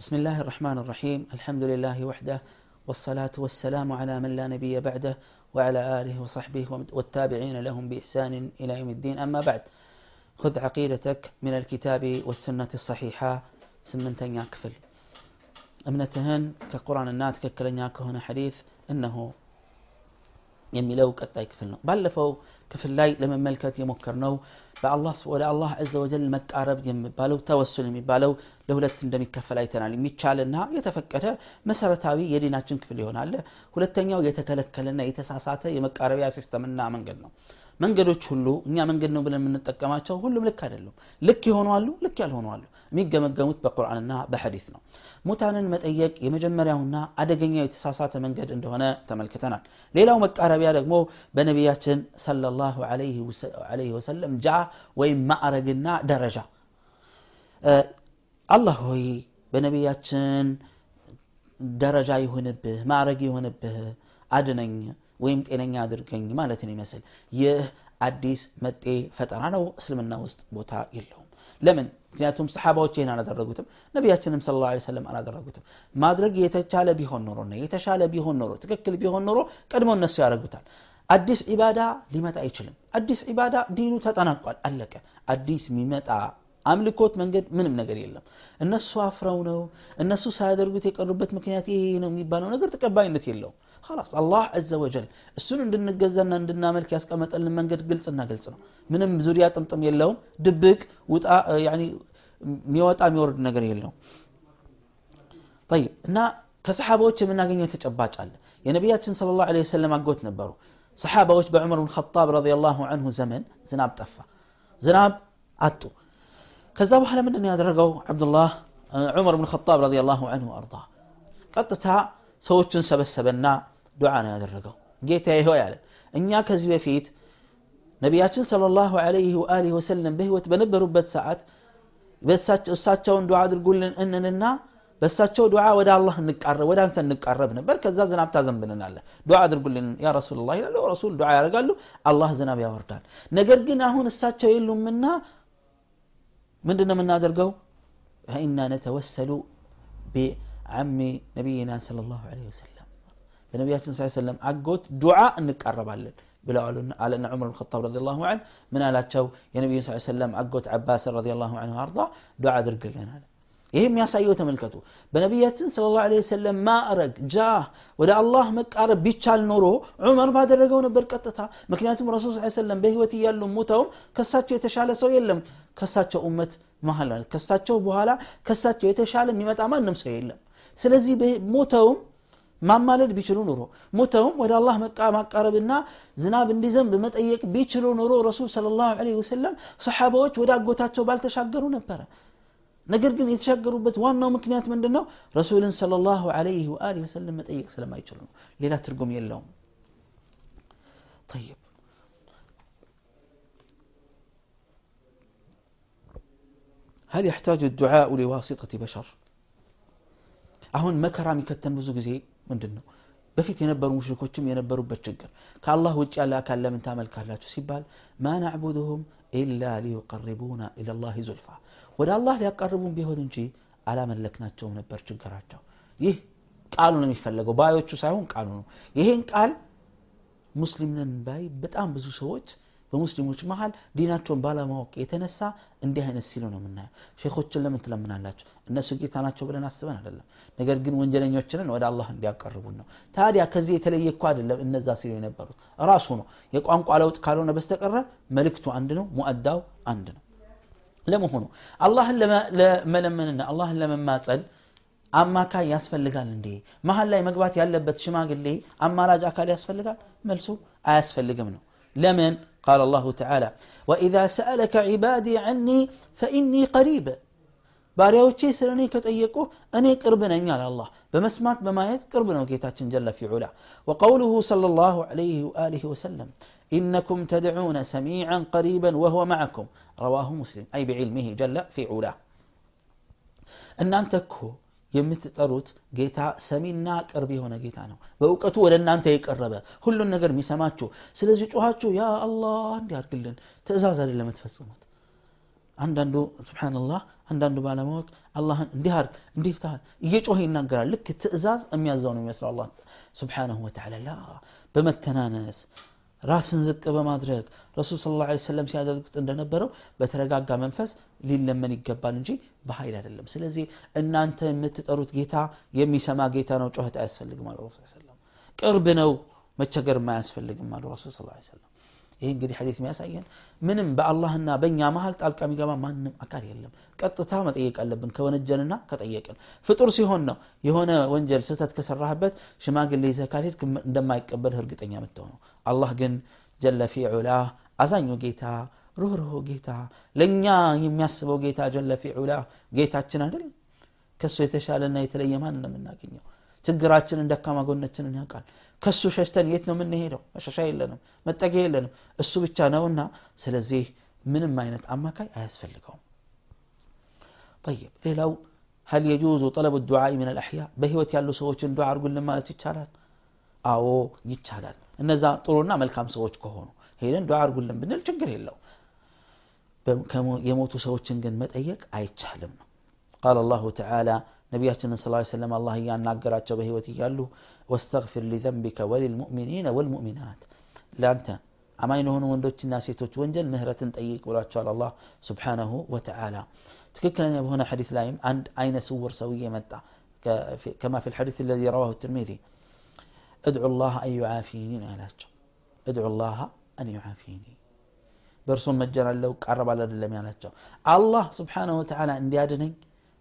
بسم الله الرحمن الرحيم. الحمد لله وحده والصلاة والسلام على من لا نبي بعده وعلى آله وصحبه والتابعين لهم بإحسان إلى يوم الدين. أما بعد خذ عقيدتك من الكتاب والسنة الصحيحة. سمنتن يكفل أمنتهن كقرآن النات ككلن هنا حديث أنه የሚለው ቀጣይ ክፍል ነው። ባለፈው ክፍል ላይ ለመመልከት የሞከርነው በአላህ ወደ አላህ አዘ ወጀል መቃረብ የሚባለው ተወሱል የሚባለው ለሁለት እንደሚከፈል አይተናል። የሚቻልና የተፈቀደ መሰረታዊ የዲናችን ክፍል ይሆናል። ሁለተኛው የተከለከለና የተሳሳተ የመቃረቢያ ሲስተምና መንገድ ነው መንገዶች ሁሉ እኛ መንገድ ነው ብለን የምንጠቀማቸው ሁሉም ልክ አይደሉም። ልክ የሆኑ አሉ ልክ ያልሆኑ አሉ። የሚገመገሙት በቁርአንና በሐዲስ ነው። ሙታንን መጠየቅ የመጀመሪያውና አደገኛው የተሳሳተ መንገድ እንደሆነ ተመልክተናል። ሌላው መቃረቢያ ደግሞ በነቢያችን ሰለላሁ ዐለይሂ ወሰለም ጃ ወይም ማዕረግና ደረጃ። አላህ ሆይ በነቢያችን ደረጃ ይሁንብህ ማዕረግ ይሁንብህ አድነኝ ወይም ጤነኛ አድርገኝ ማለትን ይመስል። ይህ አዲስ መጤ ፈጠራ ነው። እስልምና ውስጥ ቦታ የለውም። ለምን? ምክንያቱም ሰሓባዎች ይህን አላደረጉትም። ነቢያችንም ስለ ላ ሰለም አላደረጉትም። ማድረግ የተቻለ ቢሆን ኖሮ የተሻለ ቢሆን ኖሮ ትክክል ቢሆን ኖሮ ቀድሞ እነሱ ያደረጉታል አዲስ ዒባዳ ሊመጣ አይችልም። አዲስ ዒባዳ ዲኑ ተጠናቋል አለቀ። አዲስ የሚመጣ አምልኮት መንገድ ምንም ነገር የለም እነሱ አፍረው ነው እነሱ ሳያደርጉት የቀሩበት ምክንያት ይሄ ነው የሚባለው ነገር ተቀባይነት የለውም خلاص አላህ አዘ ወጀል እሱን እንድንገዛና እንድናመልክ ያስቀመጠልን መንገድ ግልጽና ግልጽ ነው ምንም ዙሪያ ጥምጥም የለውም ድብቅ ውጣ የሚወጣ የሚወርድ ነገር የለውም طيب እና ከሰሓባዎች የምናገኘው ተጨባጭ አለ የነቢያችን ስለ ላሁ ለ ወሰለም አጎት ነበሩ ሰሓባዎች በዑመር ብን ኸጣብ ረዲየላሁ አንሁ ዘመን ዝናብ ጠፋ ዝናብ አጡ كذا بحال من نيا درغو عبد الله عمر بن الخطاب رضي الله عنه وارضاه قطتا سوتشن سبسبنا دعانا يا درغو جيت اي هو يعني انيا كزي بفيت نبياتن صلى الله عليه واله وسلم به وتبنبروا بت ساعات بس ساتشون دعاء درغول لنا اننا بس ساتشو دعاء ودع الله نقرب ودا انت نقربنا بل كذا زناب تازم بننا الله دعاء درغول لنا يا رسول الله يا رسول دعاء قال له الله زناب يا وردان نجرجنا هون ساتشو يلومنا ምንድን ነው የምናደርገው ኢና ነተወሰሉ ቢዓሚ ነቢይና ስለ ላሁ ለ ወሰለም በነቢያችን ስ ሰለም አጎት ዱዓ እንቃረባለን ብለው አለና ዑመር ልከጣብ ረዲ ላሁ ን ምን አላቸው የነቢዩ ስ ሰለም አጎት ዓባስን ረዲ ላሁ አንሁ አርዳ ዱዓ አድርግልን አለ ይህ የሚያሳየው ተመልከቱ በነቢያችን ስለ ላ ወሰለም ማዕረግ ጃህ ወደ አላህ መቃረብ ቢቻል ኖሮ ዑመር ባደረገው ነበር ቀጥታ ምክንያቱም ረሱል ስ ሰለም በህይወት እያሉ ሙተውም ከሳቸው የተሻለ ሰው የለም ከሳቸው ኡመት መሀል ከሳቸው በኋላ ከሳቸው የተሻለ የሚመጣ ማንም ሰው የለም ስለዚህ ሞተውም ማማለድ ቢችሉ ኑሮ ሞተውም ወደ አላህ ማቃረብና ዝናብ እንዲዘንብ መጠየቅ ቢችሉ ኑሮ ረሱል ስለ ላሁ ወሰለም ሰሓባዎች ወደ አጎታቸው ባልተሻገሩ ነበረ ነገር ግን የተሻገሩበት ዋናው ምክንያት ምንድን ነው ረሱልን ስለ ላሁ ዐለይህ ወአሊህ ወሰለም መጠየቅ ስለማይችሉ ነው ሌላ ትርጉም የለውም طيب هل يحتاج الدعاء لواسطة بشر አሁን መከራ የሚከተን ብዙ ጊዜ ምንድን ነው በፊት የነበሩ ሙሽሪኮችም የነበሩበት ችግር ከአላህ ውጭ ያለ አካል ለምን ታመልካላችሁ ሲባል ማ ናዕቡድሁም ኢላ ሊዩቀርቡና ኢላላህ ዙልፋ ወደ አላህ ሊያቀርቡን ቢሆን እንጂ አላመለክናቸውም ነበር ችግራቸው። ይህ ቃሉ ነው የሚፈለገው። ባዮቹ ሳይሆን ቃሉ ነው። ይሄን ቃል ሙስሊም ባይ በጣም ብዙ ሰዎች በሙስሊሞች መሀል ዲናቸውን ባለማወቅ የተነሳ እንዲህ አይነት ሲሉ ነው የምናየው። ሼኮችን ለምን ትለምናላችሁ? እነሱ ጌታ ናቸው ብለን አስበን አይደለም። ነገር ግን ወንጀለኞችንን ወደ አላህ እንዲያቀርቡን ነው። ታዲያ ከዚህ የተለየ እኮ አይደለም እነዛ ሲሉ የነበሩት። ራሱ ነው። የቋንቋ ለውጥ ካልሆነ በስተቀረ መልእክቱ አንድ ነው ሙአዳው አንድ ነው ለመሆኑ አላህን ለመለመንና አላህን ለመማፀን አማካይ ያስፈልጋል እንዴ መሀል ላይ መግባት ያለበት ሽማግሌ አማላጅ አካል ያስፈልጋል መልሱ አያስፈልግም ነው ለምን قال الله تعالى وإذا سألك عبادي عني فإني قريب ባሪያዎቼ ስለ እኔ ከጠየቁ እኔ ቅርብ ነኝ አለ አላህ በመስማት በማየት ቅርብ ነው ጌታችን ጀለ ፊ ዑላ وقوله صلى الله عليه وآله وسلم إنكم تدعون سميعا قريبا وهو معكم رواه مسلم أي بعلمه جل في علا أن أنت كو የምትጠሩት ጌታ ሰሚና ቅርብ የሆነ ጌታ ነው በእውቀቱ ወደ እናንተ የቀረበ ሁሉን ነገር የሚሰማችሁ ስለዚህ ጮኋችሁ ያ አላህ እንዲያርግልን ትእዛዝ አይደለም የምትፈጽሙት አንዳንዱ ስብሓንላህ አንዳንዱ ባለማወቅ አላህን እንዲህ አድርግ እንዲህ ፍታል እየጮኸ ይናገራል ልክ ትእዛዝ የሚያዘው ነው የሚመስለው አላህ ስብሓንሁ ወተዓላ ላ በመተናነስ ራስን ዝቅ በማድረግ ረሱል ስለ ላ ሰለም ሲያደርጉት እንደነበረው በተረጋጋ መንፈስ ሊለመን ይገባል እንጂ በኃይል አይደለም ስለዚህ እናንተ የምትጠሩት ጌታ የሚሰማ ጌታ ነው ጩኸት አያስፈልግም አሉ ረሱ ሰለም ቅርብ ነው መቸገር አያስፈልግም አሉ ረሱል ስ ሰለም ይህ እንግዲህ ሐዲስ የሚያሳየን ምንም በአላህና በእኛ መሀል ጣልቃ የሚገባ ማንም አካል የለም። ቀጥታ መጠየቅ አለብን ከወነጀልና ከጠየቅን። ፍጡር ሲሆን ነው የሆነ ወንጀል ስህተት ከሰራህበት ሽማግሌ ይዘህ ካልሄድክ እንደማይቀበልህ እርግጠኛ የምትሆነው አላህ ግን ጀለ ፊ ዑላ አዛኙ ጌታ ሩህሩህ ጌታ ለእኛ የሚያስበው ጌታ ጀለ ፊ ዑላ ጌታችን አይደል? ከእሱ የተሻለና የተለየ ማን ነው የምናገኘው ችግራችንን ደካማ ጎናችንን ያውቃል ከሱ ሸሽተን የት ነው የምንሄደው መሸሻ የለንም መጠጊያ የለንም እሱ ብቻ ነውና ስለዚህ ምንም አይነት አማካይ አያስፈልገውም طيب ሌላው هل يجوز طلب الدعاء من الأحياء በህይወት ያሉ ሰዎችን ዱዓ አድርጉልን ማለት ይቻላል አዎ ይቻላል እነዛ ጥሩና መልካም ሰዎች ከሆኑ ሄደን ዱዓ አድርጉልን ብንል ችግር የለው የሞቱ ሰዎችን ግን መጠየቅ አይቻልም ነው قال الله تعالى ነቢያችንን ስ ሰለም አላህ እያናገራቸው በህይወት እያሉ ወስተግፊር ሊዘንቢከ ወሊልሙእሚኒነ ወልሙእሚናት ለአንተ አማኝ ለሆኑ ወንዶችና ሴቶች ወንጀል ምህረትን ጠይቅ ብሏቸዋል አላህ ስብሓናሁ ወተዓላ ትክክለኛ በሆነ ሐዲት ላይም አንድ አይነ ስውር ሰውዬ መጣ ከማ ፊ ልሐዲት ለዚ ረዋሁ ትርሚዚ እድዑ ላህ አን ዩዓፊኒ ነው ያላቸው እድዑ ላህ አን ዩዓፊኒ በእርሱም መጀናለው ቃረባል አይደለም ያላቸው አላህ ስብሓናሁ ወተዓላ እንዲያድነኝ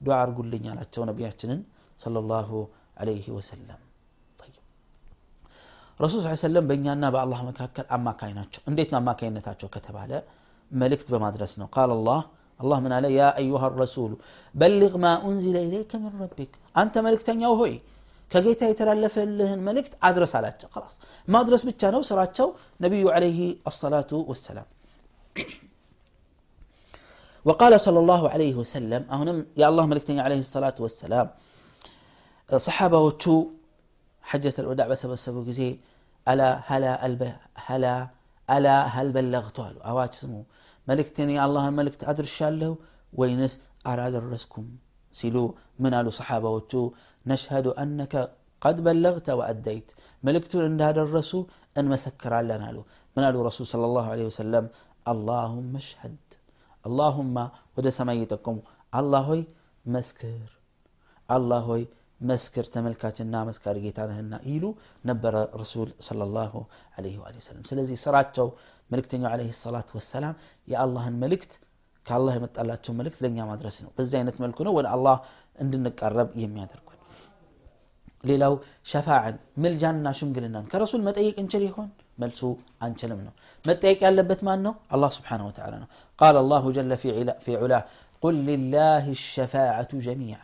ዱዓ አርጉልኝ አላቸው ነቢያችንን ሰለላሁ ዐለይሂ ወሰለም ረሱል ስ ሰለም በእኛና በአላህ መካከል አማካይ ናቸው እንዴት ነው አማካይነታቸው ከተባለ መልእክት በማድረስ ነው ቃል አላህ አላህ ምን አለ ያ አዩሃ ረሱሉ በልግ ማ ኡንዚለ ኢለይከ ምን ረቢክ አንተ መልእክተኛው ሆይ ከጌታ የተላለፈልህን መልእክት አድረስ አላቸው ላስ ማድረስ ብቻ ነው ስራቸው ነቢዩ ዐለይሂ አሰላቱ ወሰላም ملكتني عليه الصلاة والسلام صحابة وتشو حجة الوداع بس بس زي ألا هلا ألب هلا ألا هل بلغت؟ له أواج سمو ملكتني الله ملكت أدرش له وينس أراد الرسكم سيلو من قالوا صحابة وتشو نشهد أنك قد بلغت وأديت. ملكت عند هذا الرسول أن مسكر لنا له من قالوا رسول صلى الله عليه وسلم اللهم اشهد. اللهم ودى سميتكم الله هوي مسكر الله هوي مسكر تملكات النامس كارجيتانه النائلو نبر رسول صلى الله عليه وآله وسلم سلزي سراتو ملكتني عليه الصلاة والسلام يا الله الملكت كالله متألاتو ملكت لن يا مدرسنو بزينة ملكنو ولا الله عندنا قرب يمي يدركون ሌላው ሸፋዕን ምልጃንና ሽምግልናን ከረሱል መጠየቅ እንችል ይሆን መልሱ አንችልም ነው መጠየቅ ያለበት ማን ነው አላህ ስብሓን ወተዓላ ነው ቃል አላሁ ጀለ ፊ ዑላ ቁል ሊላህ ሸፋዓቱ ጀሚዓ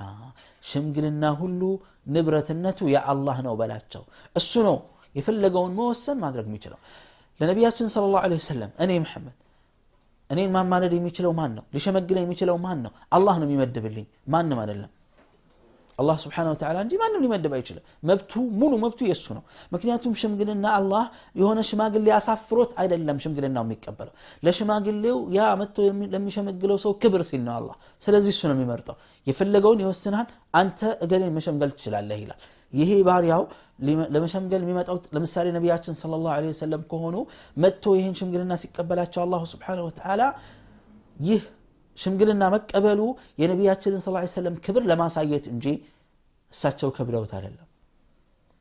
ሽምግልና ሁሉ ንብረትነቱ የአላህ ነው በላቸው እሱ ነው የፈለገውን መወሰን ማድረግ የሚችለው ለነቢያችን ስለ ላሁ ወሰለም እኔ መሐመድ እኔን ማማለድ የሚችለው ማን ነው ሊሸመግለ የሚችለው ማን ነው አላህ ነው የሚመድብልኝ ማንም አይደለም አላህ ስብሓን ወተዓላ እንጂ ማንም ሊመድብ አይችልም መብቱ ሙሉ መብቱ የእሱ ነው ምክንያቱም ሽምግልና አላህ የሆነ ሽማግሌ አሳፍሮት አይደለም ሽምግልናው የሚቀበለው ለሽማግሌው ያ መጥቶ ለሚሸመግለው ሰው ክብር ሲል ነው አላህ ስለዚህ እሱ ነው የሚመርጠው የፈለገውን ይወስናል አንተ እገሌን መሸምገል ትችላለህ ይላል ይሄ ባሪያው ለመሸምገል የሚመጣው ለምሳሌ ነቢያችን ስለ ላሁ ወሰለም ከሆኑ መጥቶ ይህን ሽምግልና ሲቀበላቸው አላሁ ስብሓን ወተዓላ ይህ ሽምግልና መቀበሉ የነቢያችንን ስ ሰለም ክብር ለማሳየት እንጂ እሳቸው ከብደውት አይደለም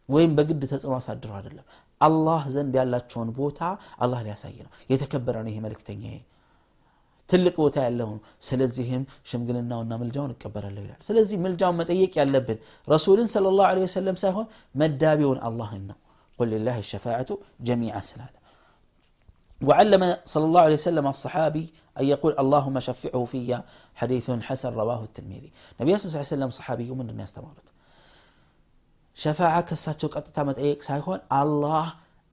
ወይም በግድ ተጽዕኖ አሳድሮ አይደለም አላህ ዘንድ ያላቸውን ቦታ አላህ ሊያሳይ ነው የተከበረ ነው ይሄ መልእክተኛ ትልቅ ቦታ ያለው ነው ስለዚህም ሽምግልናውና ምልጃውን እቀበላለሁ ይላል ስለዚህ ምልጃውን መጠየቅ ያለብን ረሱልን ስለ ላሁ ወሰለም ሳይሆን መዳቢውን አላህን ነው ቁል ሊላህ ሸፋዓቱ ጀሚዓ ስላለ وعلم صلى الله عليه وسلم الصحابي أن يقول اللهم شفعه في حديث حسن رواه الترمذي نبي صلى الله عليه وسلم صحابي من الناس تمارت شفاعة كساتشو قطتا متأيك سايخون الله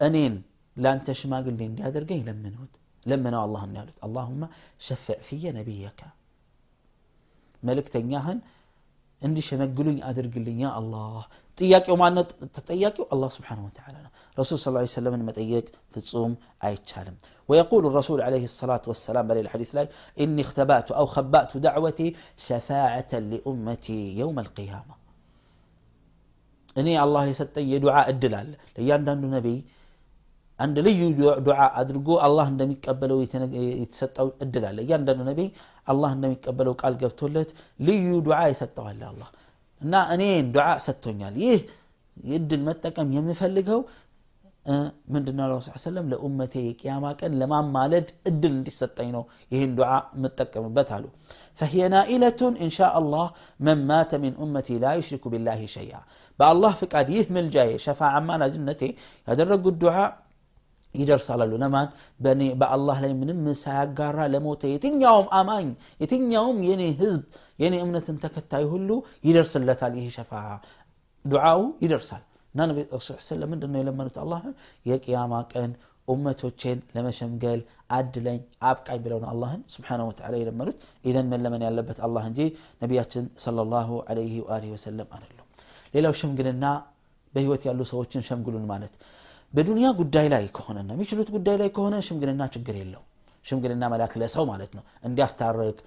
أنين لا أنت شماقل لين دادر قين لمنوت لمنوا الله النالت اللهم شفع في نبيك ملك تنياهن እንዲሸነግሉኝ አድርግልኝ ያ አላህ ጥያቄው ማነው ተጠያቂው አላህ ስብሓን ወተዓላ ነው ረሱል ስ ሰለምን መጠየቅ ፍጹም አይቻልም ويقول الرسول عليه الصلاة والسلام بل الحديث لا إني اختبأت أو خبأت دعوتي شفاعة لأمتي يوم القيامة إني الله يسطي دعاء الدلال ليان دانو نبي አንድ ልዩ ዱዓ አድርጎ አላህ እንደሚቀበለው የተሰጠው እድል አለ እያንዳንዱ ነቢይ አላህ እንደሚቀበለው ቃል ገብቶለት ልዩ ዱዓ ይሰጠዋል አላህ እና እኔን ዱዓ ሰጥቶኛል ይህ እድል መጠቀም የምፈልገው ምንድነው ረሱ ሰለም ለኡመቴ የቅያማ ቀን ለማማለድ እድል እንዲሰጠኝ ነው ይህን ዱዓ የምጠቀምበት አሉ فهي نائلة إن شاء الله من مات من أمتي لا يشرك بالله شيئا بالله فقاد يه ملجاي شفاعة ما جنتي يدرق الدعاء ይደርሳል አሉ ለማን በእኔ በአላህ ላይ ምንም ሳያጋራ ለሞተ የትኛውም አማኝ የትኛውም የኔ ህዝብ የኔ እምነትን ተከታይ ሁሉ ይደርስለታል ይህ ሸፋ ዱዓው ይደርሳል እና ነቢ ስለ ምንድን ነው የለመኑት አላህ የቅያማ ቀን ኡመቶቼን ለመሸምገል አድለኝ አብቃኝ ብለው ነው አላህን ስብሓነሁ ወተዓላ የለመኑት ኢዘን መለመን ያለበት አላህ እንጂ ነቢያችን ሰለላሁ ዐለይሂ ወአሊሂ ወሰለም አይደሉም ሌላው ሽምግልና በህይወት ያሉ ሰዎችን ሸምግሉን ማለት በዱንያ ጉዳይ ላይ ከሆነና የሚችሉት ጉዳይ ላይ ከሆነ ሽምግልና ችግር የለው ሽምግልና መላክ ለሰው ማለት ነው እንዲያስታርቅ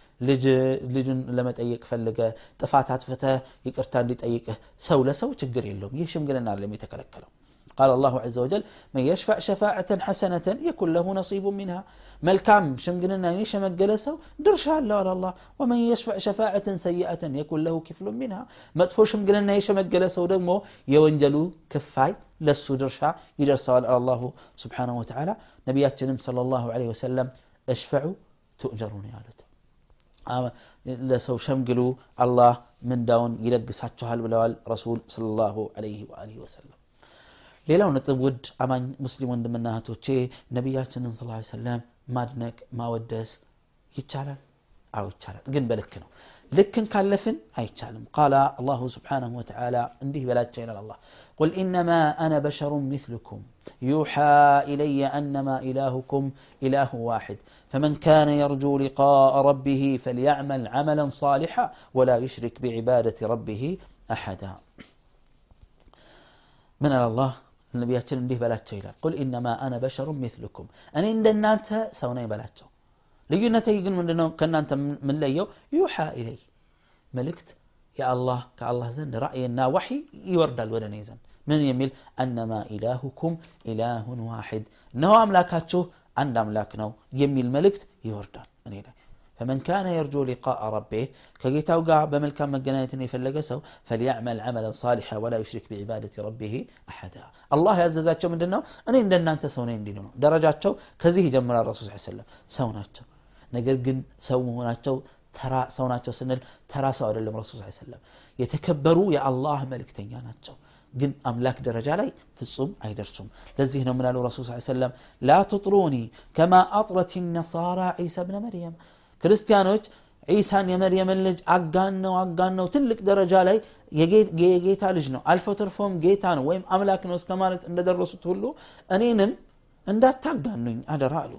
ልጅን ለመጠየቅ ፈልገ ጥፋት አጥፍተ ይቅርታ እንዲጠይቅህ ሰው ለሰው ችግር የለውም ይህ ሽምግልና አለም የተከለከለው قال الله عز وجل من يشفع شفاعة حسنة يكون له نصيب منها ملكام شمقلنا يشمقل سو درشا الله على الله ومن يشفع شفاعة سيئة يكون له كفل منها مدفو شمقلنا يشمقل سو دمو يونجلو كفاي لسو درشا يدرس على الله سبحانه وتعالى نبياتنا صلى الله عليه أشفعوا تؤجرون يا لوت. آه، لسو شمقلوا الله من داون يلقساتو هل بلوال رسول صلى الله عليه وآله وسلم. ليلو نطب ود أمان مسلم ندمنا هاتوتشي صلى الله عليه وسلم مادنك ما ودس يتشالل أو يتشالل جن بلكنو ልክን ካለፍን አይቻልም ቃለ አላሁ ስብሓንሁ ወተዓላ እንዲህ በላቸው ይላል አላህ ቁል ኢነማ አነ በሸሩ ምስልኩም يوحى إلي أنما إلهكم إله واحد فمن كان يرجو لقاء ربه فليعمل عملا صالحا ولا يشرك بعبادة ربه أحدا من الله ነቢያችን እንዲህ በላቸው ይላል ቁል ኢነማ አነ በሸሩ ሚትልኩም እኔ እንደናንተ ሰው ነኝ በላቸው ልዩነቴ ግን ምንድነው ከእናንተ የምንለየው ዩሓ ኢለይ መልእክት የአላህ ከአላህ ዘንድ ራእይና ዋሒ ይወርዳል ወደ እኔ ዘንድ ምን የሚል አነማ ኢላሁኩም ኢላሁን ዋሒድ እነሆ አምላካችሁ አንድ አምላክ ነው የሚል መልእክት ይወርዳል እኔ ላይ فمن كان يرجو لقاء ربه كجيتاو قا بملكان مجناية يفلق سو فليعمل عملا صالحا ولا يشرك بعبادة ربه أحدا الله يعززاتشو من دنو أنا إن دنا أنت سونين دينو درجاتشو كزيه جمر الرسول صلى الله عليه وسلم سوناتشو ነገር ግን ሰው መሆናቸው ተራ ሰው ናቸው ስንል ተራ ሰው አይደለም ረሱል ስ ሰለም የተከበሩ የአላህ መልእክተኛ ናቸው ግን አምላክ ደረጃ ላይ ፍጹም አይደርሱም ለዚህ ነው ምናሉ ረሱል ስ ሰለም ላ ትጥሩኒ ከማ አጥረት ነሳራ ዒሳ ብነ መርየም ክርስቲያኖች ዒሳን የመርየምን ልጅ አጋን ነው አጋን ነው ትልቅ ደረጃ ላይ የጌታ ልጅ ነው አልፎ ተርፎም ጌታ ነው ወይም አምላክ ነው እስከ ማለት እንደደረሱት ሁሉ እኔንም እንዳታጋኑኝ አደራ አሉ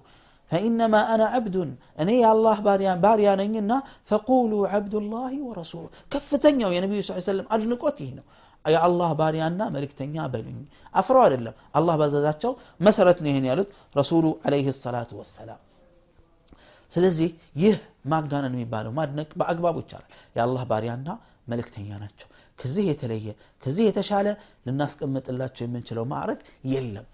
فإنما أنا عبد أني يا الله باريا باريا نينا فقولوا عبد الله ورسوله كفتنيا يا نبي صلى الله عليه وسلم أدنقوتي هنا يا الله باريانا ملك تنيا بلني أفروا الله الله بزازاتشو مسرتني هنا يالوت رسول عليه الصلاة والسلام ስለዚህ ይህ ማጋነን የሚባለው ማድነቅ በአግባቡ ይቻላል የአላህ ባሪያና መልእክተኛ ናቸው ከዚህ የተለየ ከዚህ የተሻለ ልናስቀምጥላቸው የምንችለው ማዕረግ የለም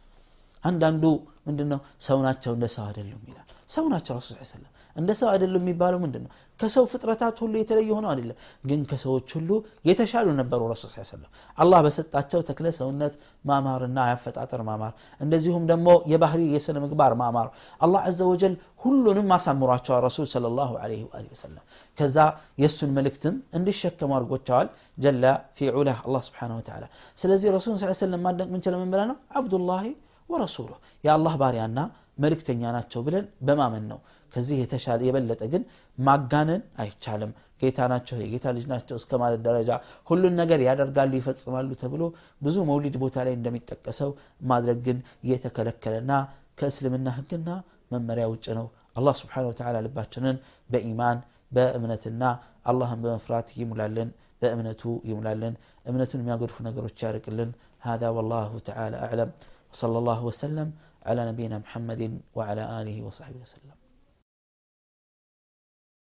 አንዳንዱ ምንድነው ሰው ናቸው እንደ ሰው አይደሉም ይላል ሰው ናቸው ረሱ ሰለም እንደ ሰው አይደሉም የሚባለው ምንድን ነው ከሰው ፍጥረታት ሁሉ የተለየ ሆነው አይደለም ግን ከሰዎች ሁሉ የተሻሉ ነበሩ ረሱ ሰለም አላህ በሰጣቸው ተክለ ሰውነት ማማርና ያፈጣጠር ማማር እንደዚሁም ደግሞ የባህሪ የስነ ምግባር ማማር አላህ አዘ ወጀል ሁሉንም አሳምሯቸዋል ረሱል ስለ ላሁ ለ ወሰለም ከዛ የእሱን መልእክትም እንዲሸከሙ አድርጎቸዋል ጀላ ፊ ዑላህ አላህ ስብሓን ወተላ ስለዚህ ረሱል ስ ሰለም ማድነቅ ምንችለ ምን ብለ ነው አብዱላሂ ወረሱሉህ የአላህ ባሪያና መልእክተኛ ናቸው ብለን በማመን ነው ከዚህ የተሻለ የበለጠ ግን ማጋነን አይቻልም ጌታ ናቸው የጌታ ልጅ ናቸው እስከ ማለት ደረጃ ሁሉን ነገር ያደርጋሉ ይፈጽማሉ ተብሎ ብዙ መውሊድ ቦታ ላይ እንደሚጠቀሰው ማድረግ ግን እየተከለከለና ከእስልምና ህግና መመሪያ ውጭ ነው አላህ ስብሓን ወተላ ልባችንን በኢማን በእምነትና አላህን በመፍራት ይሙላልን በእምነቱ ይሙላልን እምነቱን የሚያጎድፉ ነገሮች ያርቅልን هذا والله تعالى أعلم وصلى الله وسلم على نبينا محمد وعلى آله وصحبه وسلم.